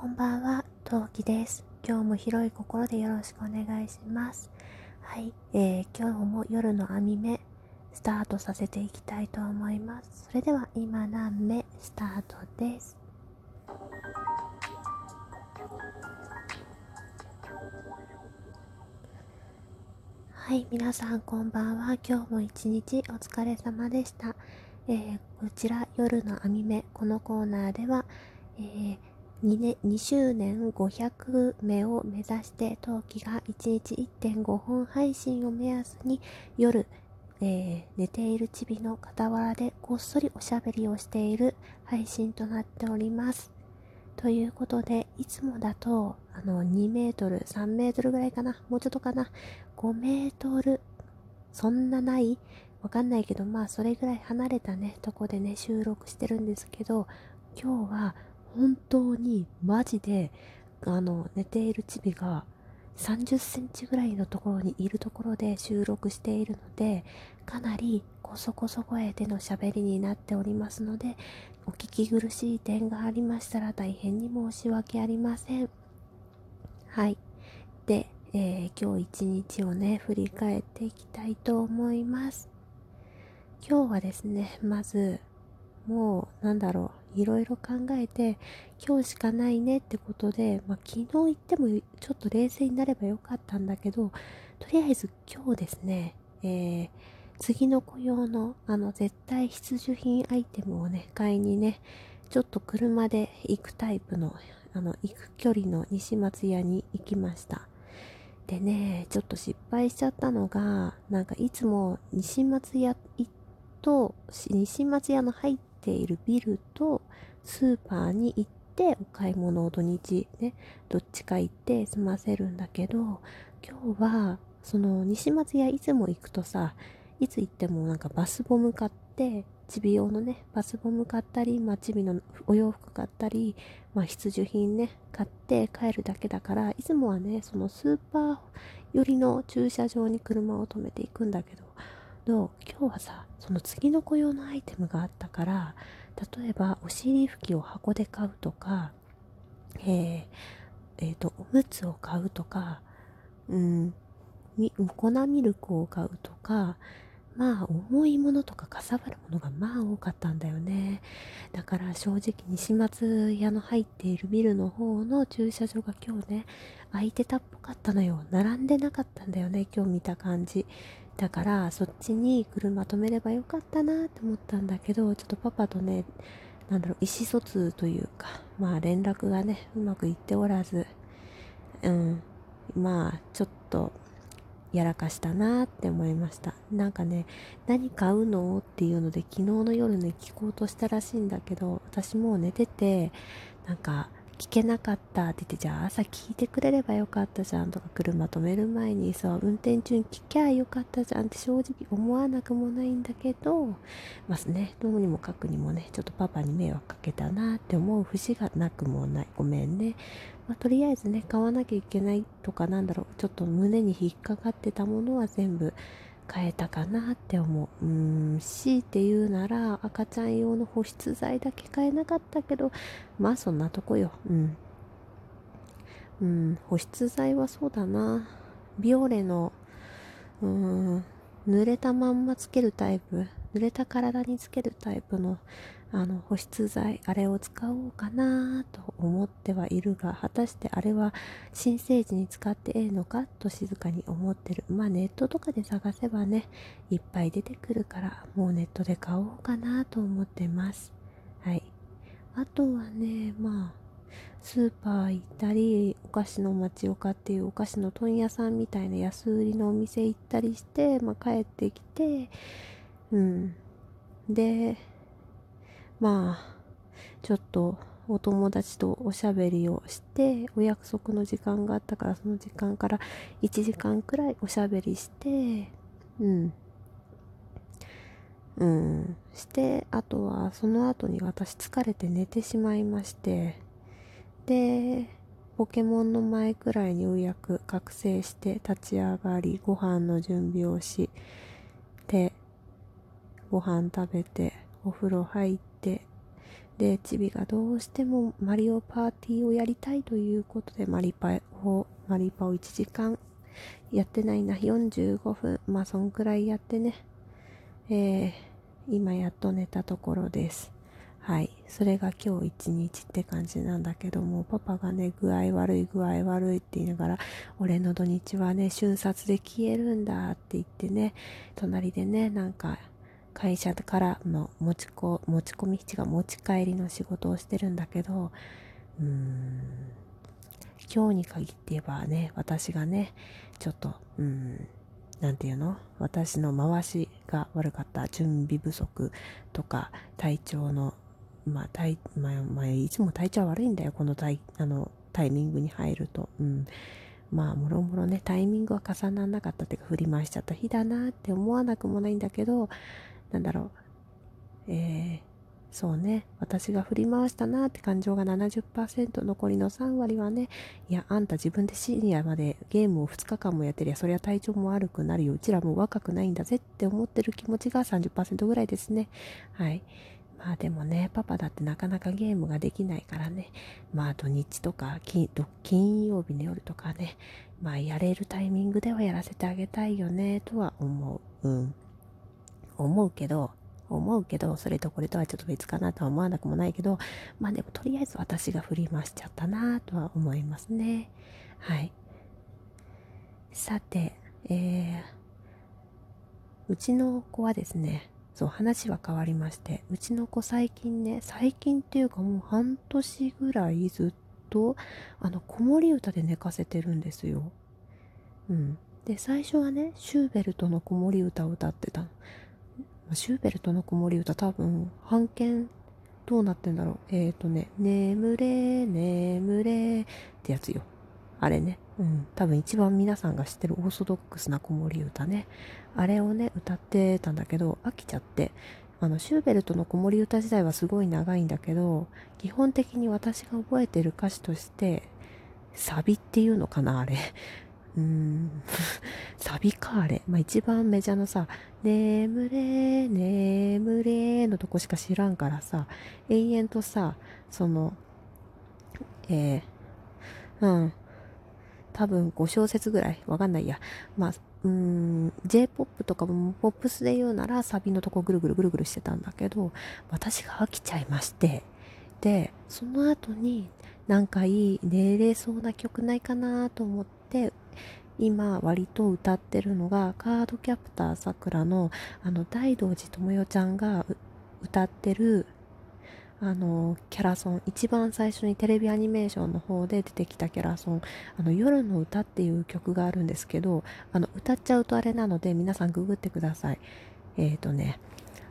こんばんは、トウキです。今日も広い心でよろしくお願いします。はい、えー、今日も夜の網目、スタートさせていきたいと思います。それでは今何目スタートです？はい、皆さんこんばんは。今日も一日お疲れ様でした。えー、こちら夜の網目、このコーナーでは、えー 2, 年2周年500目を目指して冬季が1日1.5本配信を目安に夜、えー、寝ているチビの傍らでこっそりおしゃべりをしている配信となっております。ということで、いつもだと、あの、2メートル、3メートルぐらいかな、もうちょっとかな、5メートル、そんなないわかんないけど、まあ、それぐらい離れたね、とこでね、収録してるんですけど、今日は本当にマジであの寝ているチビが30センチぐらいのところにいるところで収録しているのでかなりこそこそ声での喋りになっておりますのでお聞き苦しい点がありましたら大変に申し訳ありません。はい。で、えー、今日一日をね振り返っていきたいと思います。今日はですねまずもうなんだろういろいろ考えて今日しかないねってことで、まあ、昨日言ってもちょっと冷静になればよかったんだけどとりあえず今日ですね、えー、次の雇用のあの絶対必需品アイテムをね買いにねちょっと車で行くタイプのあの行く距離の西松屋に行きました。でねちょっと失敗しちゃったのがなんかいつも西松屋と西松屋の入っているビルとスーパーに行ってお買い物を土日ねどっちか行って済ませるんだけど今日はその西松屋いつも行くとさいつ行ってもなんかバスボム買ってチビ用のねバスボム買ったり、まあ、チビのお洋服買ったり、まあ、必需品ね買って帰るだけだからいつもはねそのスーパー寄りの駐車場に車を止めていくんだけどど今日はさその次の雇用のアイテムがあったから例えばお尻拭きを箱で買うとかえー、えー、とおむつを買うとかうん粉ミルクを買うとかまあ重いものとかかさばるものがまあ多かったんだよね。だから正直西松屋の入っているビルの方の駐車場が今日ね空いてたっぽかったのよ。並んでなかったんだよね今日見た感じ。だからそっちに車止めればよかったなって思ったんだけどちょっとパパとねなんだろう意思疎通というかまあ連絡がねうまくいっておらずうん。まあちょっとやらかしたなって思いました。なんかね何買うのっていうので昨日の夜ね聞こうとしたらしいんだけど私もう寝ててなんか聞けなかったって言って、じゃあ朝聞いてくれればよかったじゃんとか、車止める前にさ、運転中に聞きゃよかったじゃんって正直思わなくもないんだけど、まあね、どうにもかくにもね、ちょっとパパに迷惑かけたなって思う節がなくもない。ごめんね。まあ、とりあえずね、買わなきゃいけないとかなんだろう、ちょっと胸に引っかかってたものは全部、変えたかなって思う。うん、強いて言うなら赤ちゃん用の保湿剤だけ買えなかったけど、まあそんなとこよ。うん。うん、保湿剤はそうだな。ビオレの、うん、濡れたまんまつけるタイプ。濡れた体につけるタイプのあの保湿剤あれを使おうかなと思ってはいるが果たしてあれは新生児に使ってええのかと静かに思ってる。まあネットとかで探せばねいっぱい出てくるからもうネットで買おうかなと思ってます。はい。あとはねまあスーパー行ったりお菓子の町岡っていうお菓子の問屋さんみたいな安売りのお店行ったりして、まあ、帰ってきてうん。でまあちょっとお友達とおしゃべりをしてお約束の時間があったからその時間から1時間くらいおしゃべりしてうん。うん。してあとはその後に私疲れて寝てしまいましてでポケモンの前くらいにようやく覚醒して立ち上がりご飯の準備をしてご飯食べてお風呂入ってでチビがどうしてもマリオパーティーをやりたいということでマリパをマリパを1時間やってないな45分まあそんくらいやってねえー、今やっと寝たところですはい。それが今日一日って感じなんだけども、パパがね、具合悪い具合悪いって言いながら、俺の土日はね、瞬殺で消えるんだって言ってね、隣でね、なんか、会社からの持ちこ持ち込みが持ち帰りの仕事をしてるんだけど、うーん、今日に限って言えばね、私がね、ちょっと、うん、なんていうの？私の回しが悪かった準備不足とか体調のまあ、体まあ、まあ、いつも体調悪いんだよ、このタイあのタイミングに入ると。うん。まあ、もろもろね、タイミングは重ならなかったっていうか、振り回しちゃった日だなって思わなくもないんだけど、なんだろう、えー、そうね、私が振り回したなって感情が70%、残りの3割はね、いや、あんた自分でシニアまでゲームを2日間もやってりゃ、そりゃ体調も悪くなるよ、うちらも若くないんだぜって思ってる気持ちが30%ぐらいですね。はい。まあでもね、パパだってなかなかゲームができないからね、まあ土日とか金金曜日の夜とかね、まあやれるタイミングではやらせてあげたいよね、とは思う。うん。思うけど、思うけど、それとこれとはちょっと別かなとは思わなくもないけど、まあでもとりあえず私が振り回しちゃったなとは思いますね。はい。さて、えー、うちの子はですね、そう話は変わりましてうちの子最近ね最近っていうかもう半年ぐらいずっとあの子守歌で寝かせてるんですよ。うん、で最初はねシューベルトの子守歌を歌ってたの。シューベルトの子守歌多分版権どうなってんだろうえっ、ー、とね「眠れ眠れ」ってやつよ。あれね。うん。多分一番皆さんが知ってるオーソドックスな子守歌ね。あれをね、歌ってたんだけど、飽きちゃって。あの、シューベルトの子守歌自体はすごい長いんだけど、基本的に私が覚えてる歌詞として、サビっていうのかな、あれ。うん。サビか、あれ。まあ、一番メジャーのさ、眠れ、眠れのとこしか知らんからさ、永遠とさ、その、えー、うん、多分5小節ぐらいわかんないや。まあ、うん、J-POP とかもポップスで言うならサビのとこぐるぐるぐるぐるしてたんだけど、私が飽きちゃいまして、で、その後になんかいい寝れそうな曲ないかなと思って、今割と歌ってるのがカードキャプターさくらのあの大道寺智代ちゃんが歌ってるあのキャラソン。一番最初にテレビアニメーションの方で出てきたキャラソン「あの夜の歌」っていう曲があるんですけどあの歌っちゃうとあれなので皆さんググってください。えっ、ー、とね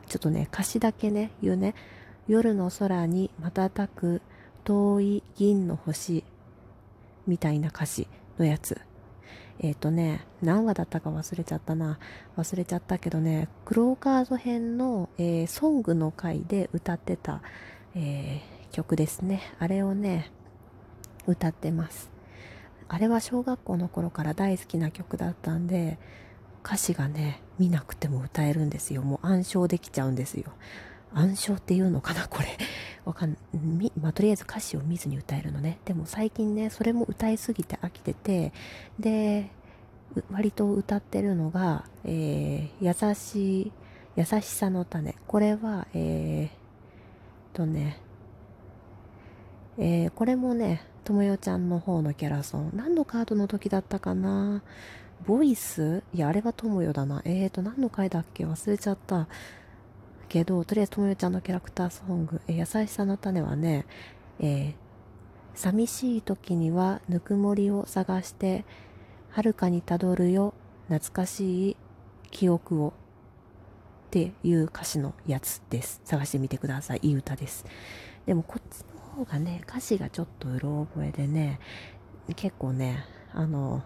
ちょっとね歌詞だけね言うね。夜の空に瞬く遠い銀の星みたいな歌詞のやつ。えっ、ー、とね、何話だったか忘れちゃったな。忘れちゃったけどね、クローカード編の、えー、ソングの回で歌ってた、えー、曲ですね。あれをね、歌ってます。あれは小学校の頃から大好きな曲だったんで、歌詞がね、見なくても歌えるんですよ。もう暗唱できちゃうんですよ。暗唱っていうのかなこれ。わかんみ、まあ、とりあえず歌詞を見ずに歌えるのね。でも最近ね、それも歌いすぎて飽きてて、で、割と歌ってるのが、えー、優しい、優しさの種。これは、えー、とね、えー、これもね、ともよちゃんの方のキャラソン。何のカードの時だったかな？ボイス？いや、あれはともよだな。えーと、何の回だっけ？忘れちゃった。けど、とりあえずともよちゃんのキャラクターソング、えー、優しさの種はね、えー、寂しい時にはぬくもりを探して、遥かにたどるよ、懐かしい記憶を。っていう歌詞のやつです。探してみてください。いい歌です。でもこっちの方がね、歌詞がちょっとうろ覚えでね、結構ね、あの、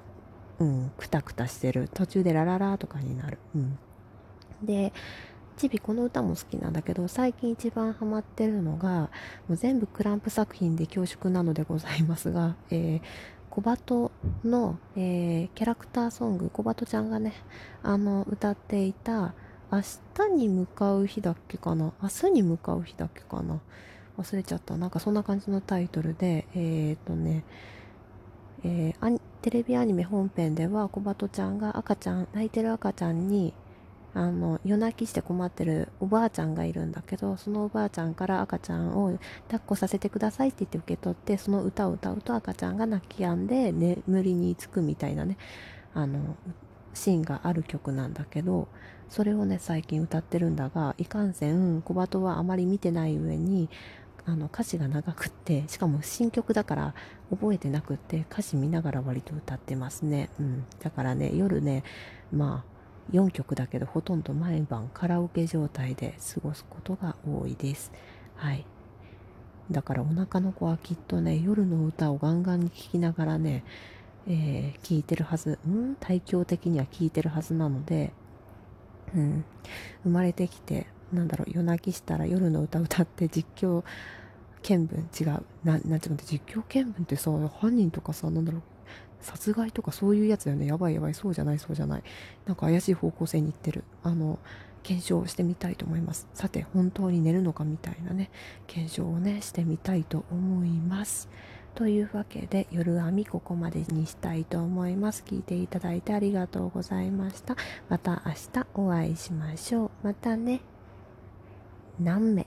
うん、くたくたしてる。途中でラララとかになる。うん。で、チビこの歌も好きなんだけど、最近一番ハマってるのが、もう全部クランプ作品で恐縮なのでございますが、えー、小バトの、えー、キャラクターソング、小バトちゃんがね、あの、歌っていた、明日に向かう日だっけかな？明日に向かう日だっけかな？忘れちゃった。なんかそんな感じのタイトルで、えー、っとね、えー、テレビアニメ本編では小鳩ちゃんが赤ちゃん、泣いてる赤ちゃんに、あの、夜泣きして困ってるおばあちゃんがいるんだけど、そのおばあちゃんから赤ちゃんを抱っこさせてくださいって言って受け取って、その歌を歌うと赤ちゃんが泣き止んで眠りにつくみたいなね、あの、シーンがある曲なんだけど、それをね、最近歌ってるんだが、いかんせん、小鳩はあまり見てない上に、あの歌詞が長くってしかも新曲だから覚えてなくって歌詞見ながら割と歌ってますね、うん、だからね夜ねまあ4曲だけどほとんど毎晩カラオケ状態で過ごすことが多いです。はい。だからお腹の子はきっとね夜の歌をガンガンに聴きながらねえー、聞いてるはず、うん？対響的には聞いてるはずなので、うん、生まれてきてなんだろう夜泣きしたら夜の歌歌って実況見聞違う。ななんていうの実況見聞ってさ犯人とかさなんだろう殺害とかそういうやつだよね。やばいやばいそうじゃないそうじゃない。なんか怪しい方向性に行ってる。あの検証してみたいと思います。さて本当に寝るのかみたいなね。検証をねしてみたいと思います。というわけで夜編みここまでにしたいと思います。聞いていただいてありがとうございました。また明日お会いしましょう。またね。何名